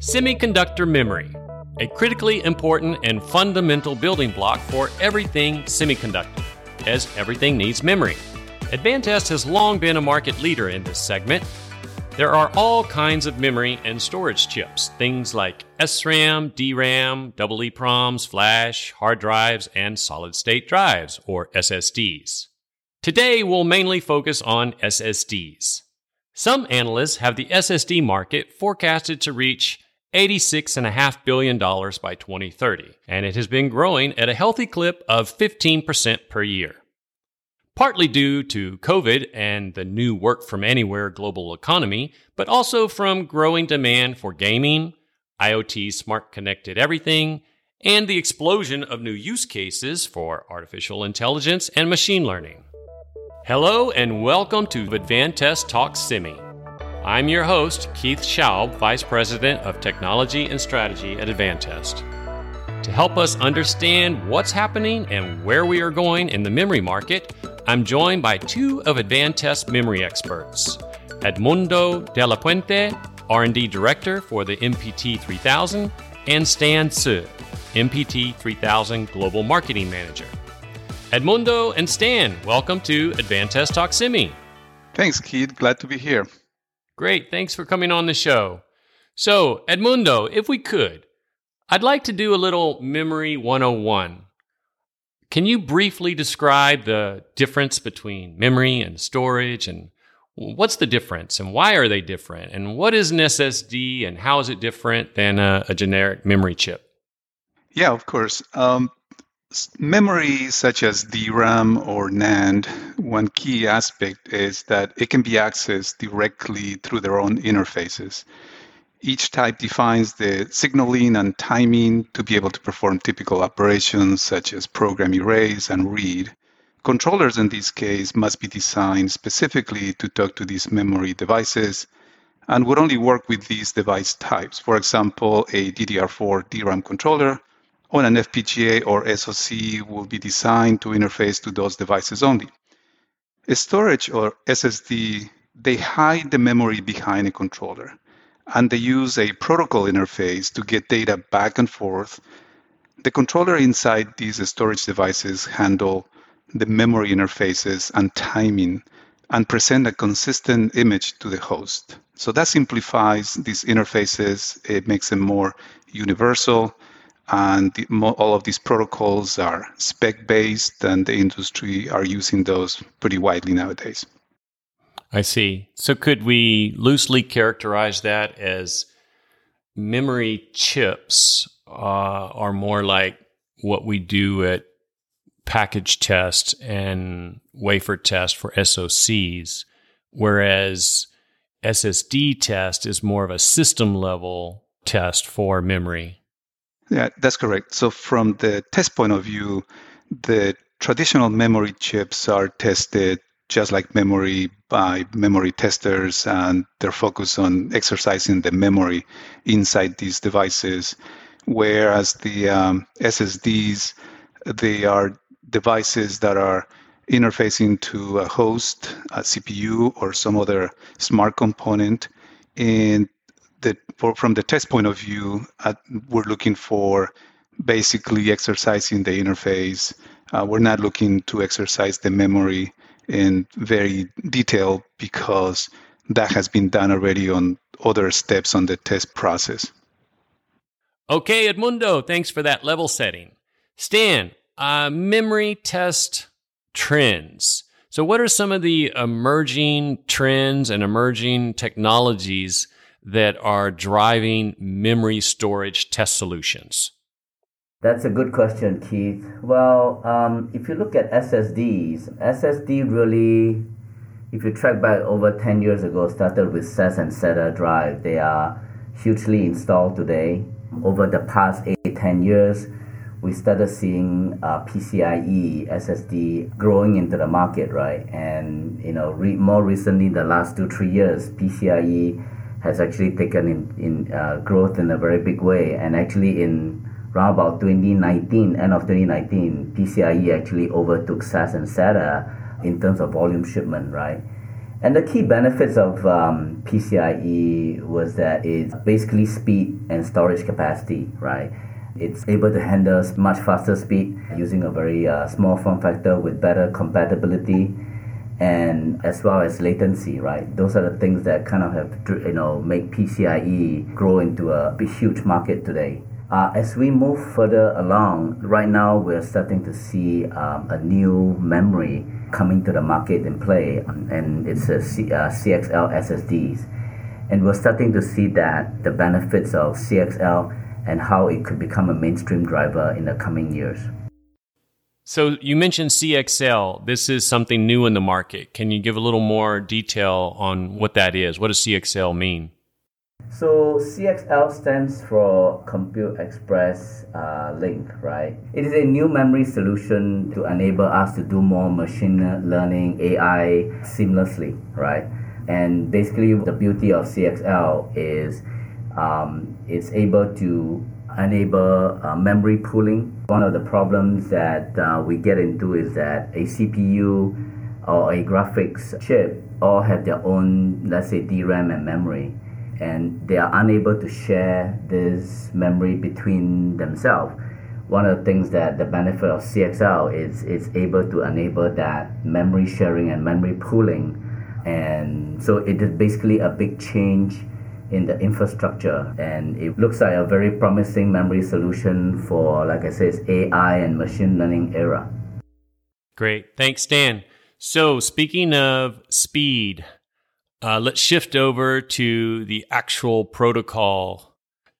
Semiconductor memory, a critically important and fundamental building block for everything semiconductor, as everything needs memory. Advantest has long been a market leader in this segment. There are all kinds of memory and storage chips, things like SRAM, DRAM, EEPROMs, flash, hard drives, and solid state drives, or SSDs. Today, we'll mainly focus on SSDs. Some analysts have the SSD market forecasted to reach $86.5 billion by 2030, and it has been growing at a healthy clip of 15% per year. Partly due to COVID and the new work from anywhere global economy, but also from growing demand for gaming, IoT smart connected everything, and the explosion of new use cases for artificial intelligence and machine learning. Hello and welcome to Advantest Talk Semi. I'm your host, Keith Schaub, Vice President of Technology and Strategy at Advantest. To help us understand what's happening and where we are going in the memory market, I'm joined by two of Advantest memory experts, Edmundo de la Puente, R&D Director for the MPT 3000, and Stan Tse, MPT 3000 Global Marketing Manager. Edmundo and Stan, welcome to Advantest Talk Semi. Thanks, Keith. Glad to be here. Great. Thanks for coming on the show. So, Edmundo, if we could, I'd like to do a little Memory 101. Can you briefly describe the difference between memory and storage and what's the difference and why are they different? And what is an SSD and how is it different than a, a generic memory chip? Yeah, of course. Um, memory such as DRAM or NAND, one key aspect is that it can be accessed directly through their own interfaces. Each type defines the signaling and timing to be able to perform typical operations such as program erase and read. Controllers in this case must be designed specifically to talk to these memory devices and would only work with these device types. For example, a DDR4 DRAM controller on an FPGA or SoC will be designed to interface to those devices only. A storage or SSD, they hide the memory behind a controller and they use a protocol interface to get data back and forth. The controller inside these storage devices handle the memory interfaces and timing and present a consistent image to the host. So that simplifies these interfaces. It makes them more universal and the, all of these protocols are spec based and the industry are using those pretty widely nowadays. I see. So could we loosely characterize that as memory chips uh, are more like what we do at package test and wafer test for socs whereas ssd test is more of a system level test for memory yeah, that's correct. So from the test point of view, the traditional memory chips are tested just like memory by memory testers, and they're focused on exercising the memory inside these devices. Whereas the um, SSDs, they are devices that are interfacing to a host, a CPU, or some other smart component, and the, for, from the test point of view, uh, we're looking for basically exercising the interface. Uh, we're not looking to exercise the memory in very detail because that has been done already on other steps on the test process. Okay, Edmundo, thanks for that level setting. Stan, uh, memory test trends. So, what are some of the emerging trends and emerging technologies that are driving memory storage test solutions? That's a good question, Keith. Well, um, if you look at SSDs, SSD really, if you track back over 10 years ago, started with SAS and SATA drive. They are hugely installed today. Over the past 8 10 years, we started seeing uh, PCIe SSD growing into the market, right? And you know, re- more recently, the last two three years, PCIe has actually taken in, in uh, growth in a very big way. And actually, in around about 2019, end of 2019, PCIe actually overtook SAS and SATA in terms of volume shipment, right? And the key benefits of um, PCIe was that it's basically speed and storage capacity, right? It's able to handle much faster speed using a very uh, small form factor with better compatibility and as well as latency, right? Those are the things that kind of have, you know, make PCIe grow into a huge market today. Uh, as we move further along, right now we're starting to see um, a new memory coming to the market in play, and it's a C, uh, CXL SSDs. And we're starting to see that the benefits of CXL and how it could become a mainstream driver in the coming years. So you mentioned CXL. This is something new in the market. Can you give a little more detail on what that is? What does CXL mean? So CXL stands for Compute Express uh, Link, right? It is a new memory solution to enable us to do more machine learning AI seamlessly, right? And basically, the beauty of CXL is um, it's able to enable uh, memory pooling. One of the problems that uh, we get into is that a CPU or a graphics chip all have their own, let's say, DRAM and memory, and they are unable to share this memory between themselves. One of the things that the benefit of CXL is it's able to enable that memory sharing and memory pooling, and so it is basically a big change in the infrastructure. And it looks like a very promising memory solution for like i said ai and machine learning era. Great. Thanks Stan. So speaking of speed uh, let's shift over to the actual protocol.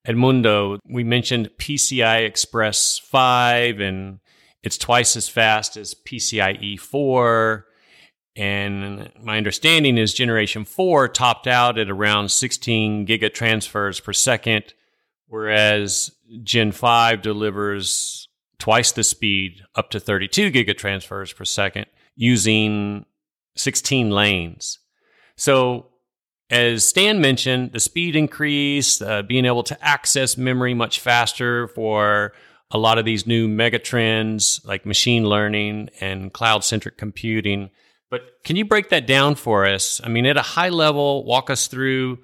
Edmundo we mentioned pci express 5 and it's twice as fast as pcie 4 and my understanding is Generation 4 topped out at around 16 gigatransfers per second, whereas Gen 5 delivers twice the speed, up to 32 gigatransfers per second, using 16 lanes. So, as Stan mentioned, the speed increase, uh, being able to access memory much faster for a lot of these new megatrends like machine learning and cloud centric computing but can you break that down for us? I mean, at a high level, walk us through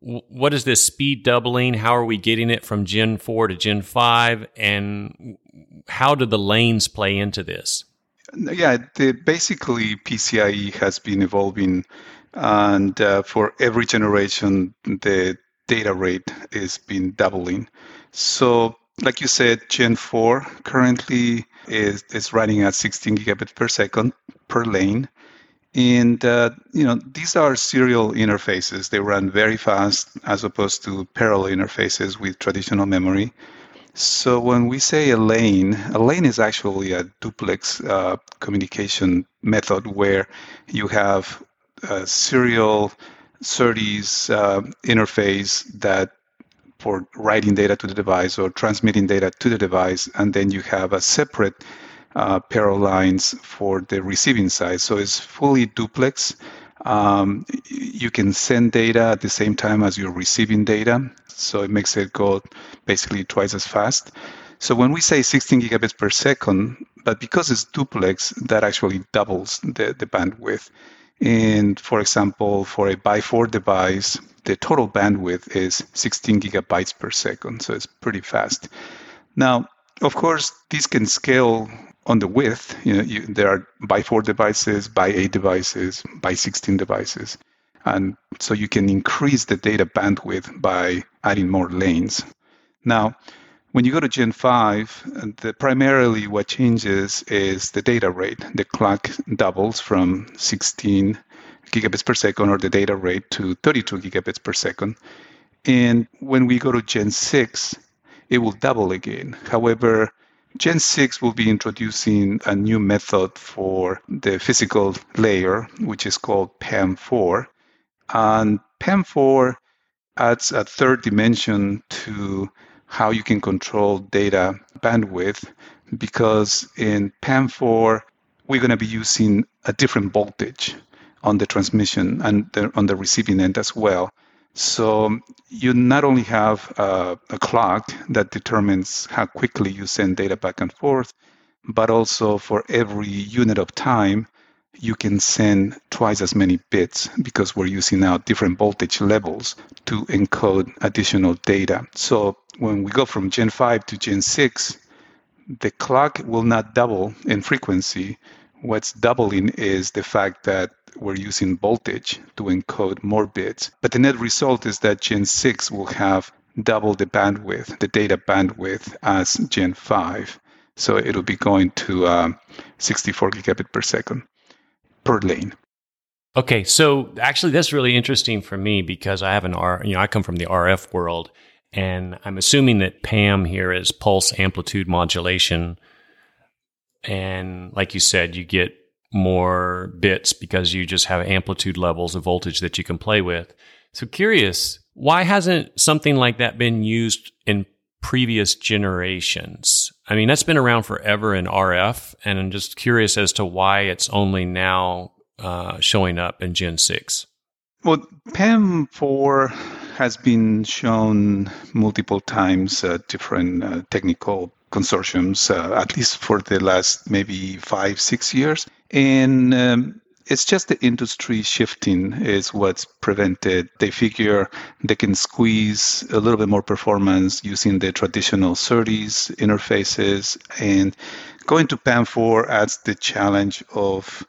what is this speed doubling? How are we getting it from Gen 4 to Gen 5? And how do the lanes play into this? Yeah, the, basically, PCIe has been evolving, and uh, for every generation, the data rate is been doubling. So, like you said, Gen 4 currently is, is running at 16 gigabits per second per lane. And uh, you know these are serial interfaces. They run very fast as opposed to parallel interfaces with traditional memory. So when we say a lane, a lane is actually a duplex uh, communication method where you have a serial SerDes uh, interface that for writing data to the device or transmitting data to the device, and then you have a separate uh, parallel lines for the receiving side. So it's fully duplex. Um, you can send data at the same time as you're receiving data. So it makes it go basically twice as fast. So when we say 16 gigabits per second, but because it's duplex, that actually doubles the, the bandwidth. And for example, for a by 4 device, the total bandwidth is 16 gigabytes per second. So it's pretty fast. Now, of course, this can scale on the width, you know, you, there are by four devices, by eight devices, by 16 devices. And so you can increase the data bandwidth by adding more lanes. Now, when you go to Gen 5, the, primarily what changes is the data rate. The clock doubles from 16 gigabits per second or the data rate to 32 gigabits per second. And when we go to Gen 6, it will double again. However, Gen 6 will be introducing a new method for the physical layer, which is called PAM4. And PAM4 adds a third dimension to how you can control data bandwidth because in PAM4, we're going to be using a different voltage on the transmission and the, on the receiving end as well. So you not only have uh, a clock that determines how quickly you send data back and forth, but also for every unit of time, you can send twice as many bits because we're using now different voltage levels to encode additional data. So when we go from Gen 5 to Gen 6, the clock will not double in frequency. What's doubling is the fact that we're using voltage to encode more bits. But the net result is that Gen 6 will have double the bandwidth, the data bandwidth, as Gen 5. So it'll be going to um, 64 gigabit per second per lane. Okay, so actually, that's really interesting for me because I have an R. You know, I come from the RF world, and I'm assuming that PAM here is pulse amplitude modulation. And like you said, you get more bits because you just have amplitude levels of voltage that you can play with. So curious, why hasn't something like that been used in previous generations? I mean, that's been around forever in RF, and I'm just curious as to why it's only now uh, showing up in Gen 6. Well, PAM4 has been shown multiple times at different uh, technical consortiums, uh, at least for the last maybe five, six years. And um, it's just the industry shifting is what's prevented. They figure they can squeeze a little bit more performance using the traditional SerDes interfaces, and going to PAM4 adds the challenge of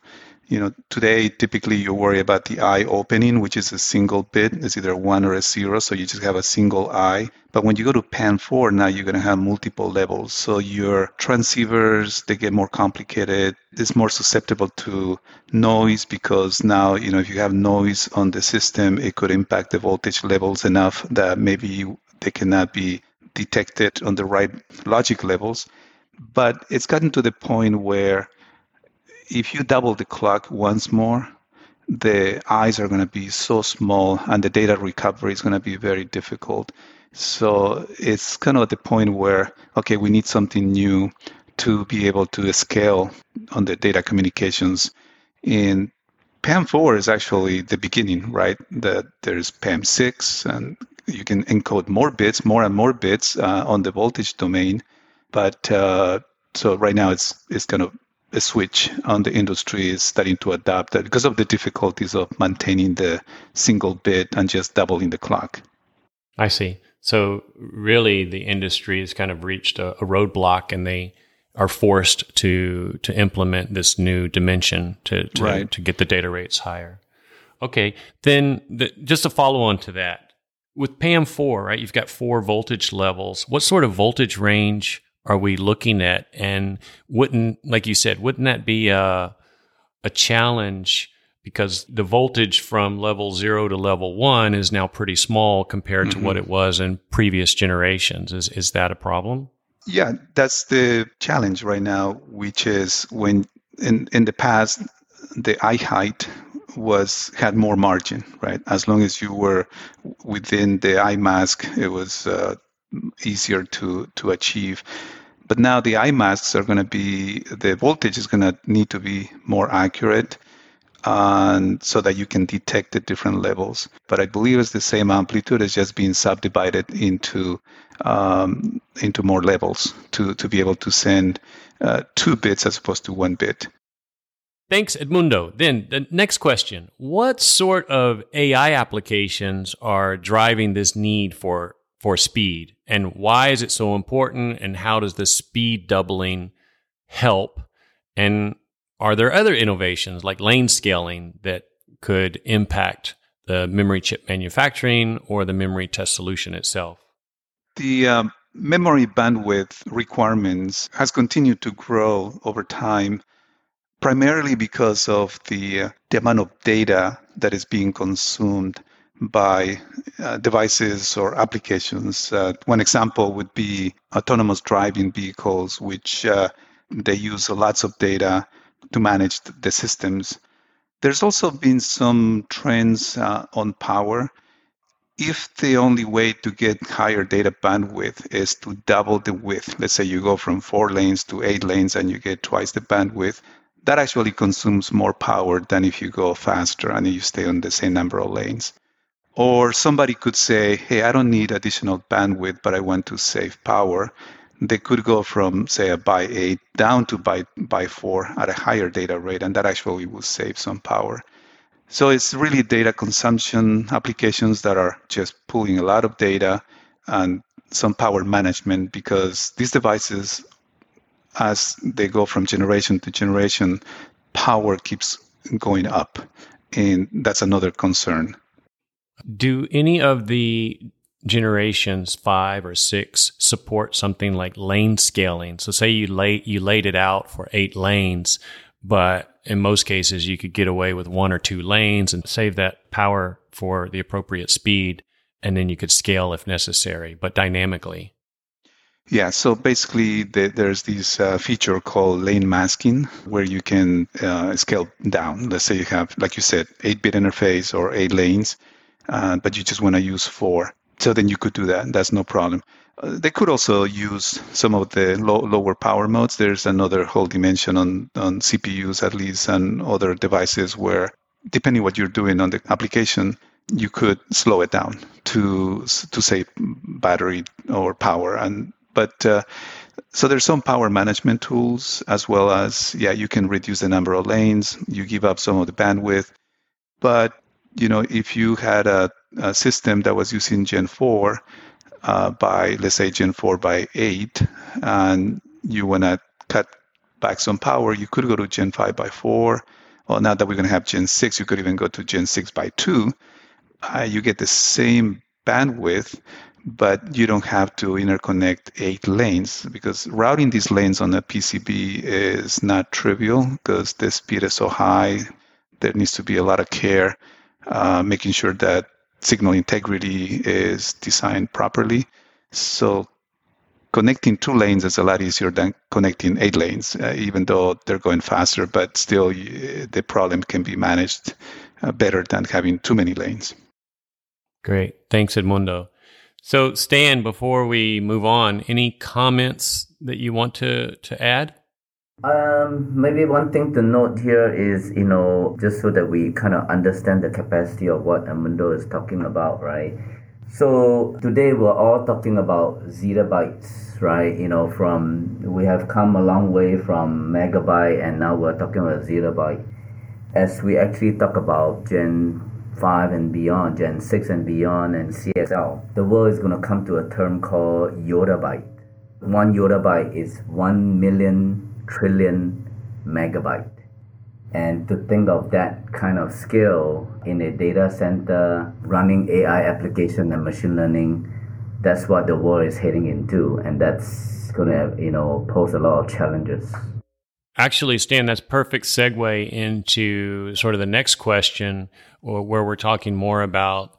you know, today typically you worry about the eye opening, which is a single bit. It's either one or a zero, so you just have a single eye. But when you go to PAM 4, now you're going to have multiple levels. So your transceivers, they get more complicated. It's more susceptible to noise because now, you know, if you have noise on the system, it could impact the voltage levels enough that maybe they cannot be detected on the right logic levels. But it's gotten to the point where if you double the clock once more, the eyes are going to be so small and the data recovery is going to be very difficult. So it's kind of at the point where, okay, we need something new to be able to scale on the data communications. In PAM4 is actually the beginning, right? That there's PAM6 and you can encode more bits, more and more bits uh, on the voltage domain. But uh, so right now it's it's kind of a switch on the industry is starting to adapt that because of the difficulties of maintaining the single bit and just doubling the clock. I see. So really, the industry has kind of reached a, a roadblock, and they are forced to to implement this new dimension to to, right. to get the data rates higher. Okay, then the, just to follow on to that, with PAM4, right? You've got four voltage levels. What sort of voltage range are we looking at? And wouldn't, like you said, wouldn't that be a, a challenge? Because the voltage from level zero to level one is now pretty small compared mm-hmm. to what mm-hmm. it was in previous generations. Is is that a problem? Yeah, that's the challenge right now, which is when in in the past the eye height was had more margin, right? As long as you were within the eye mask, it was uh, easier to to achieve. But now the eye masks are going to be the voltage is going to need to be more accurate, and so that you can detect the different levels. But I believe it's the same amplitude. It's just being subdivided into um, into more levels to to be able to send uh, two bits as opposed to one bit. Thanks, Edmundo. Then the next question What sort of AI applications are driving this need for for speed. And why is it so important and how does the speed doubling help? And are there other innovations like lane scaling that could impact the memory chip manufacturing or the memory test solution itself? The um, memory bandwidth requirements has continued to grow over time primarily because of the, uh, the amount of data that is being consumed by uh, devices or applications. Uh, one example would be autonomous driving vehicles, which uh, they use lots of data to manage the systems. There's also been some trends uh, on power. If the only way to get higher data bandwidth is to double the width, let's say you go from four lanes to eight lanes and you get twice the bandwidth, that actually consumes more power than if you go faster and you stay on the same number of lanes. Or somebody could say, hey, I don't need additional bandwidth, but I want to save power. they could go from say a by 8 down to by by 4 at a higher data rate and that actually will save some power so it's really data consumption applications that are just pulling a lot of data and some power management because these devices as they go from generation to generation power keeps going up and that's another concern do any of the generations five or six support something like lane scaling. So say you lay you laid it out for eight lanes, but in most cases you could get away with one or two lanes and save that power for the appropriate speed, and then you could scale if necessary, but dynamically. Yeah, so basically, the, there's this uh, feature called lane masking where you can uh, scale down. Let's say you have, like you said, 8 bit interface or 8 lanes, uh, but you just want to use 4. So then you could do that. That's no problem. Uh, they could also use some of the low, lower power modes. There's another whole dimension on, on CPUs, at least, and other devices where, depending what you're doing on the application, you could slow it down to to save battery or power. And but uh, so there's some power management tools as well as yeah, you can reduce the number of lanes. You give up some of the bandwidth, but you know if you had a a system that was using Gen 4 uh, by, let's say, Gen 4 by 8, and you want to cut back some power, you could go to Gen 5 by 4. Well, now that we're going to have Gen 6, you could even go to Gen 6 by 2. Uh, you get the same bandwidth, but you don't have to interconnect eight lanes because routing these lanes on a PCB is not trivial because the speed is so high. There needs to be a lot of care, uh, making sure that signal integrity is designed properly. So connecting two lanes is a lot easier than connecting eight lanes, uh, even though they're going faster, but still the problem can be managed uh, better than having too many lanes. Great. Thanks, Edmundo. So, Stan, before we move on, any comments that you want to, to add? Um, maybe one thing to note here is, you know, just so that we kind of understand the capacity of what Edmundo is talking about, right? So today we're all talking about zettabytes, right? You know, from we have come a long way from megabyte and now we're talking about zettabyte. As we actually talk about Gen 5 and beyond, Gen 6 and beyond, and CXL, the world is going to come to a term called yottabyte. One yottabyte is 1 million trillion megabyte. And to think of that kind of scale in a data center running AI application and machine learning, that's what the world is heading into. And that's going to, you know, pose a lot of challenges. Actually, Stan, that's perfect segue into sort of the next question, where we're talking more about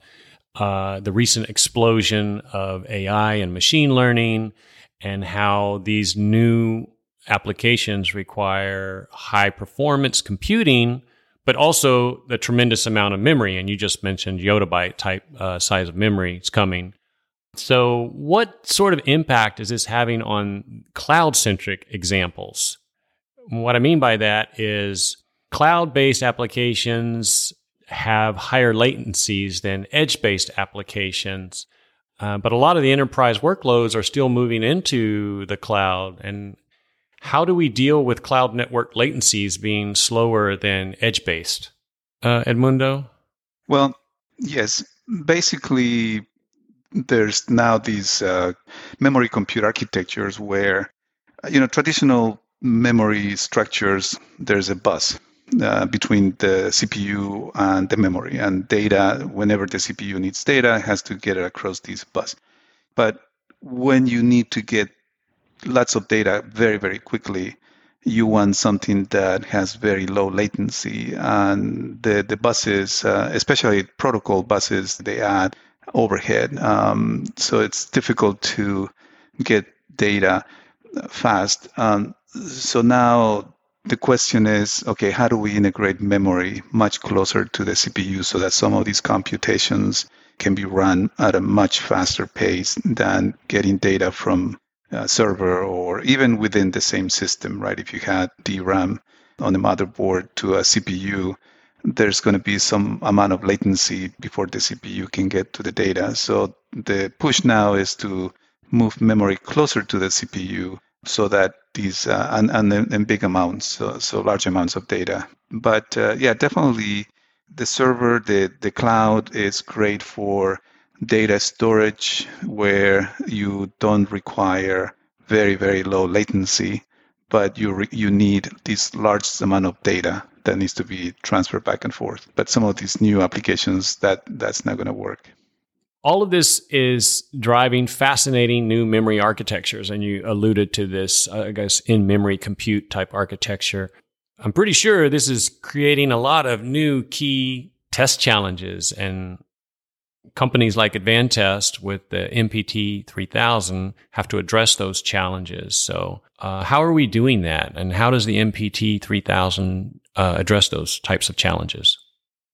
uh, the recent explosion of AI and machine learning, and how these new applications require high performance computing, but also the tremendous amount of memory. And you just mentioned yottabyte type uh, size of memory is coming. So, what sort of impact is this having on cloud centric examples? What I mean by that is cloud based applications have higher latencies than edge based applications. Uh, but a lot of the enterprise workloads are still moving into the cloud. And how do we deal with cloud network latencies being slower than edge based? Uh, Edmundo? Well, yes. Basically, there's now these uh, memory compute architectures where, you know, traditional memory structures, there's a bus uh, between the CPU and the memory, and data, whenever the CPU needs data, has to get it across this bus. But when you need to get lots of data very, very quickly, you want something that has very low latency. And the, the buses, uh, especially protocol buses, they add overhead. Um, so it's difficult to get data fast. Um, so now the question is okay, how do we integrate memory much closer to the CPU so that some of these computations can be run at a much faster pace than getting data from uh, server or even within the same system, right? If you had DRAM on the motherboard to a CPU, there's going to be some amount of latency before the CPU can get to the data. So the push now is to move memory closer to the CPU so that these uh, and, and in big amounts, so, so large amounts of data. But uh, yeah, definitely the server, the the cloud is great for data storage where you don't require very very low latency, but you re- you need this large amount of data that needs to be transferred back and forth. But some of these new applications that that's not going to work. All of this is driving fascinating new memory architectures, and you alluded to this, uh, I guess, in memory compute type architecture. I'm pretty sure this is creating a lot of new key test challenges and companies like Advantest with the MPT 3000 have to address those challenges. So, uh, how are we doing that? And how does the MPT 3000 uh, address those types of challenges?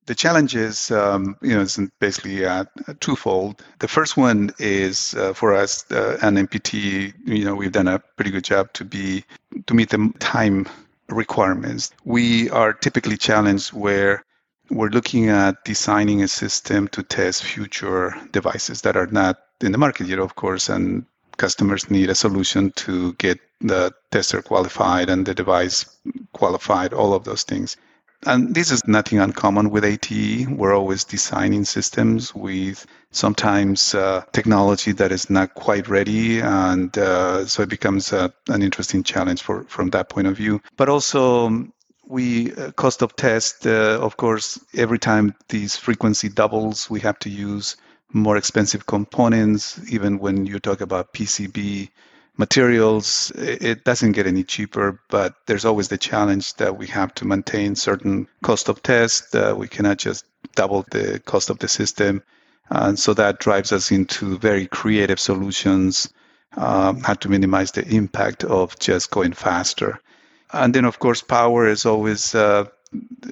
The challenge is, um, you know, it's basically uh, twofold. The first one is uh, for us, uh, an MPT. You know, we've done a pretty good job to be to meet the time requirements. We are typically challenged where we're looking at designing a system to test future devices that are not in the market yet, of course, and customers need a solution to get the tester qualified and the device qualified, all of those things. And this is nothing uncommon with ATE. We're always designing systems with sometimes uh, technology that is not quite ready. And uh, so it becomes uh, an interesting challenge for, from that point of view. But also, um, we uh, cost of test, uh, of course, every time these frequency doubles, we have to use more expensive components. Even when you talk about PCB materials, it doesn't get any cheaper, but there's always the challenge that we have to maintain certain cost of test. Uh, we cannot just double the cost of the system. And so that drives us into very creative solutions, um, how to minimize the impact of just going faster. And then, of course, power is always uh,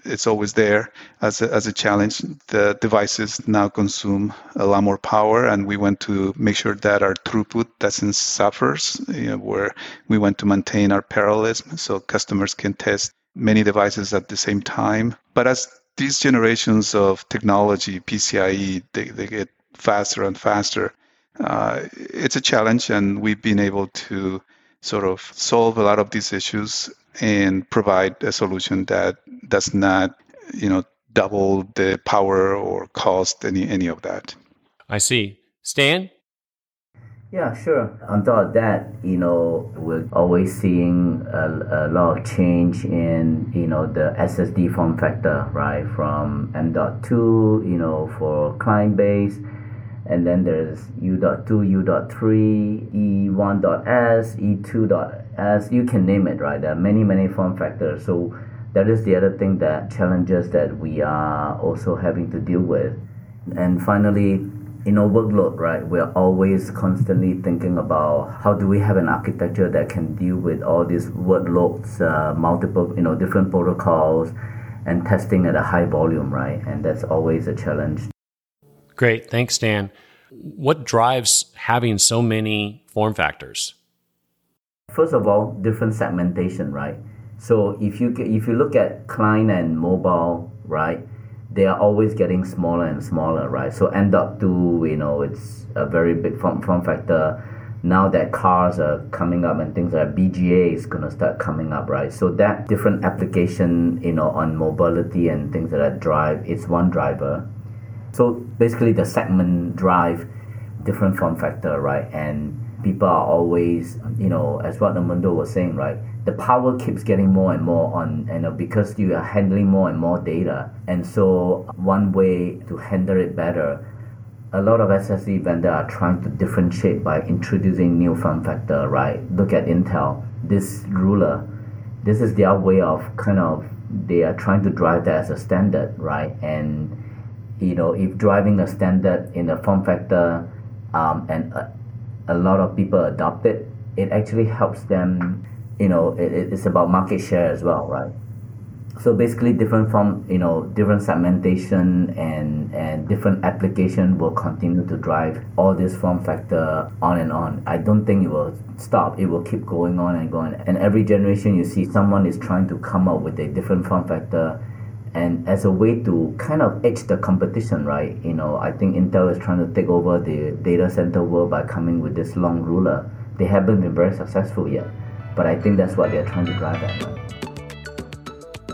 it's always there as a, as a challenge. The devices now consume a lot more power, and we want to make sure that our throughput doesn't suffer. You know, where we want to maintain our parallelism so customers can test many devices at the same time. But as these generations of technology, PCIe, they, they get faster and faster. Uh, it's a challenge, and we've been able to sort of solve a lot of these issues and provide a solution that does not, you know, double the power or cost any any of that. I see. Stan? Yeah, sure. On top of that, you know, we're always seeing a, a lot of change in, you know, the SSD form factor, right? From M.2, you know, for client base and then there's U.2, U.3, E1.S, E2.S, you can name it, right? There are many, many form factors. So that is the other thing that challenges that we are also having to deal with. And finally, in our workload, right? We're always constantly thinking about how do we have an architecture that can deal with all these workloads, uh, multiple, you know, different protocols, and testing at a high volume, right? And that's always a challenge. Great. Thanks, Stan. What drives having so many form factors? First of all, different segmentation, right? So if you if you look at client and mobile, right, they are always getting smaller and smaller, right? So M.2 you know, it's a very big form, form factor. Now that cars are coming up and things like BGA is gonna start coming up, right? So that different application, you know, on mobility and things that that drive, it's one driver. So basically, the segment drive different form factor, right? And people are always, you know, as what Mundo was saying, right? The power keeps getting more and more on, you know, because you are handling more and more data. And so, one way to handle it better, a lot of SSD vendors are trying to differentiate by introducing new form factor, right? Look at Intel, this ruler, this is their way of kind of they are trying to drive that as a standard, right? And you know, if driving a standard in a form factor um, and a, a lot of people adopt it, it actually helps them, you know, it, it's about market share as well, right? So basically different form, you know, different segmentation and, and different application will continue to drive all this form factor on and on. I don't think it will stop. It will keep going on and going. And every generation you see someone is trying to come up with a different form factor and as a way to kind of edge the competition, right? You know, I think Intel is trying to take over the data center world by coming with this long ruler. They haven't been very successful yet, but I think that's what they're trying to drive at. Right?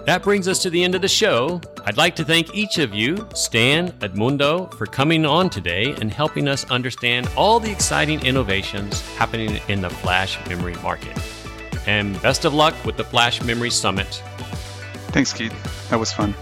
That brings us to the end of the show. I'd like to thank each of you, Stan, Edmundo, for coming on today and helping us understand all the exciting innovations happening in the flash memory market. And best of luck with the Flash Memory Summit Thanks, Keith. That was fun.